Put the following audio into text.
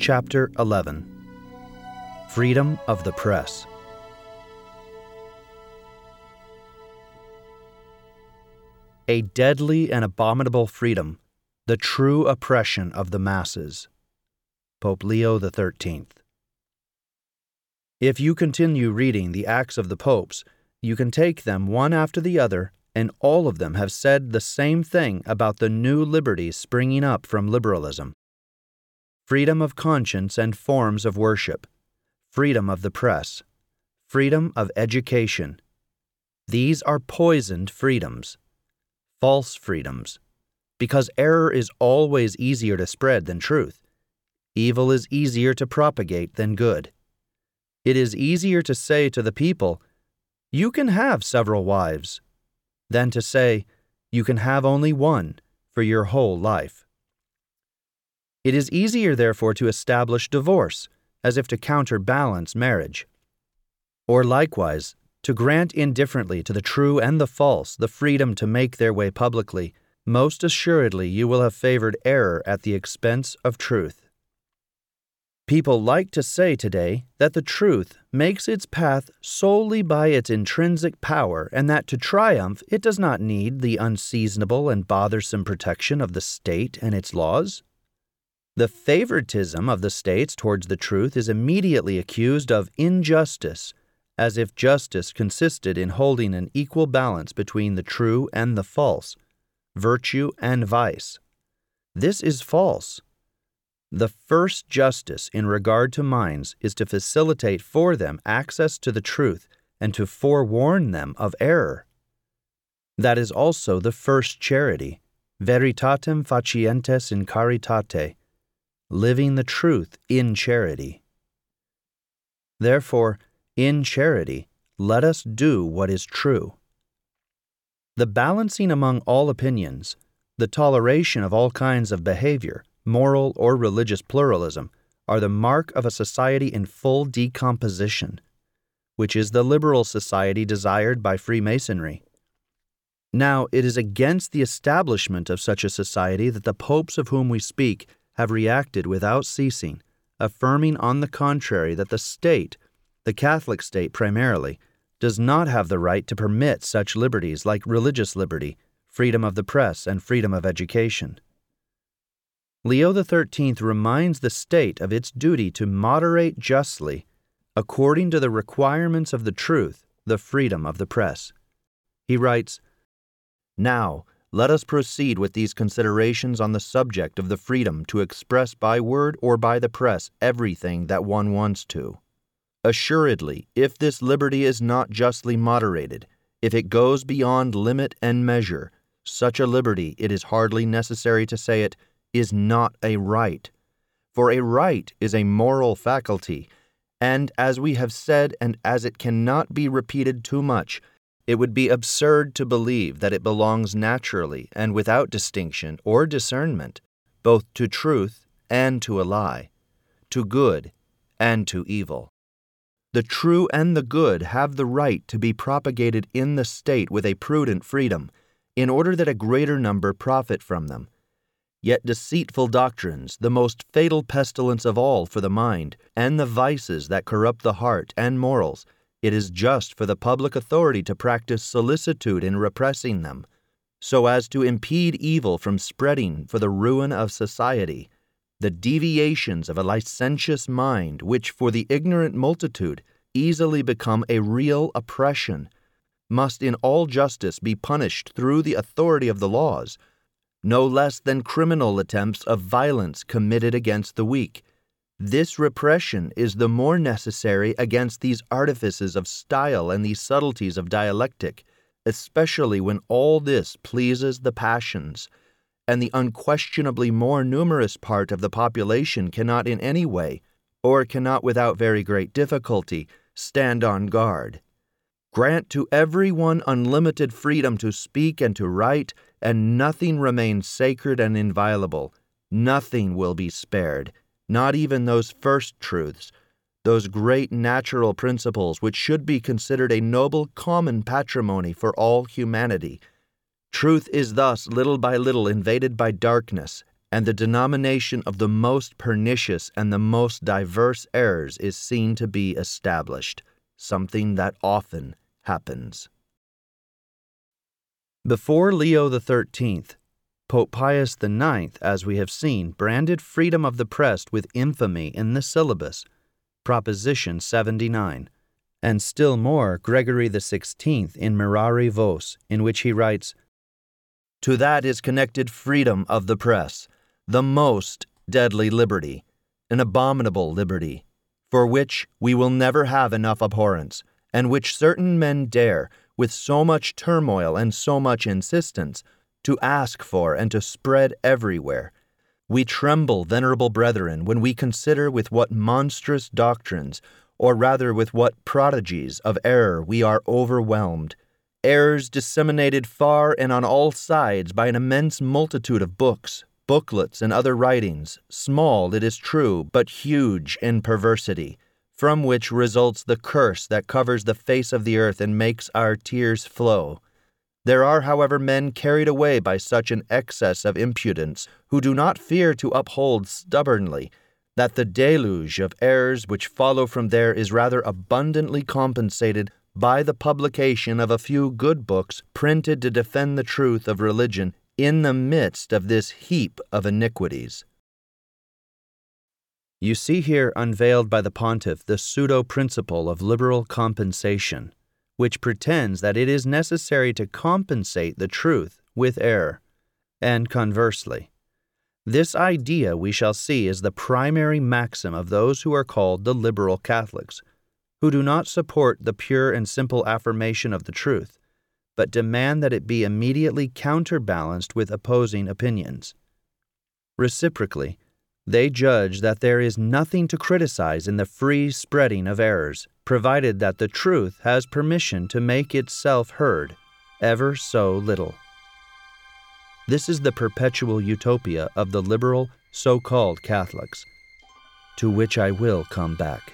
Chapter 11 Freedom of the Press. A deadly and abominable freedom, the true oppression of the masses. Pope Leo XIII. If you continue reading the Acts of the Popes, you can take them one after the other, and all of them have said the same thing about the new liberties springing up from liberalism freedom of conscience and forms of worship, freedom of the press, freedom of education. These are poisoned freedoms, false freedoms, because error is always easier to spread than truth. Evil is easier to propagate than good. It is easier to say to the people, You can have several wives, than to say, You can have only one for your whole life. It is easier, therefore, to establish divorce, as if to counterbalance marriage. Or likewise, to grant indifferently to the true and the false the freedom to make their way publicly, most assuredly you will have favored error at the expense of truth. People like to say today that the truth makes its path solely by its intrinsic power, and that to triumph it does not need the unseasonable and bothersome protection of the state and its laws. The favoritism of the states towards the truth is immediately accused of injustice, as if justice consisted in holding an equal balance between the true and the false, virtue and vice. This is false. The first justice in regard to minds is to facilitate for them access to the truth and to forewarn them of error. That is also the first charity, veritatem facientes in caritate, living the truth in charity. Therefore, in charity, let us do what is true. The balancing among all opinions, the toleration of all kinds of behavior, moral or religious pluralism, are the mark of a society in full decomposition, which is the liberal society desired by Freemasonry. Now, it is against the establishment of such a society that the popes of whom we speak have reacted without ceasing, affirming on the contrary that the state, the Catholic state primarily, does not have the right to permit such liberties like religious liberty, freedom of the press, and freedom of education. Leo XIII reminds the state of its duty to moderate justly, according to the requirements of the truth, the freedom of the press. He writes, Now, let us proceed with these considerations on the subject of the freedom to express by word or by the press everything that one wants to. Assuredly, if this liberty is not justly moderated, if it goes beyond limit and measure, such a liberty, it is hardly necessary to say it, is not a right. For a right is a moral faculty, and as we have said, and as it cannot be repeated too much, it would be absurd to believe that it belongs naturally and without distinction or discernment, both to truth and to a lie, to good and to evil. The true and the good have the right to be propagated in the state with a prudent freedom, in order that a greater number profit from them. Yet deceitful doctrines, the most fatal pestilence of all for the mind, and the vices that corrupt the heart and morals, it is just for the public authority to practice solicitude in repressing them, so as to impede evil from spreading for the ruin of society. The deviations of a licentious mind, which for the ignorant multitude easily become a real oppression, must in all justice be punished through the authority of the laws, no less than criminal attempts of violence committed against the weak this repression is the more necessary against these artifices of style and these subtleties of dialectic, especially when all this pleases the passions, and the unquestionably more numerous part of the population cannot in any way, or cannot without very great difficulty, stand on guard. Grant to every one unlimited freedom to speak and to write, and nothing remains sacred and inviolable. Nothing will be spared not even those first truths, those great natural principles which should be considered a noble common patrimony for all humanity. Truth is thus little by little invaded by darkness, and the denomination of the most pernicious and the most diverse errors is seen to be established, something that often happens. Before Leo XIII, Pope Pius IX, as we have seen, branded freedom of the press with infamy in the syllabus, Proposition 79, and still more Gregory XVI in Mirari Vos, in which he writes, To that is connected freedom of the press the most deadly liberty, an abominable liberty, for which we will never have enough abhorrence, and which certain men dare, with so much turmoil and so much insistence, to ask for and to spread everywhere. We tremble, venerable brethren, when we consider with what monstrous doctrines, or rather with what prodigies of error, we are overwhelmed. Errors disseminated far and on all sides by an immense multitude of books, booklets, and other writings, small, it is true, but huge in perversity, from which results the curse that covers the face of the earth and makes our tears flow. There are, however, men carried away by such an excess of impudence who do not fear to uphold stubbornly that the deluge of errors which follow from there is rather abundantly compensated by the publication of a few good books printed to defend the truth of religion in the midst of this heap of iniquities. You see here unveiled by the pontiff the pseudo principle of liberal compensation, which pretends that it is necessary to compensate the truth with error, and conversely. This idea, we shall see, is the primary maxim of those who are called the liberal Catholics, who do not support the pure and simple affirmation of the truth, but demand that it be immediately counterbalanced with opposing opinions. Reciprocally, they judge that there is nothing to criticize in the free spreading of errors, provided that the truth has permission to make itself heard, ever so little. This is the perpetual utopia of the liberal, so called Catholics, to which I will come back.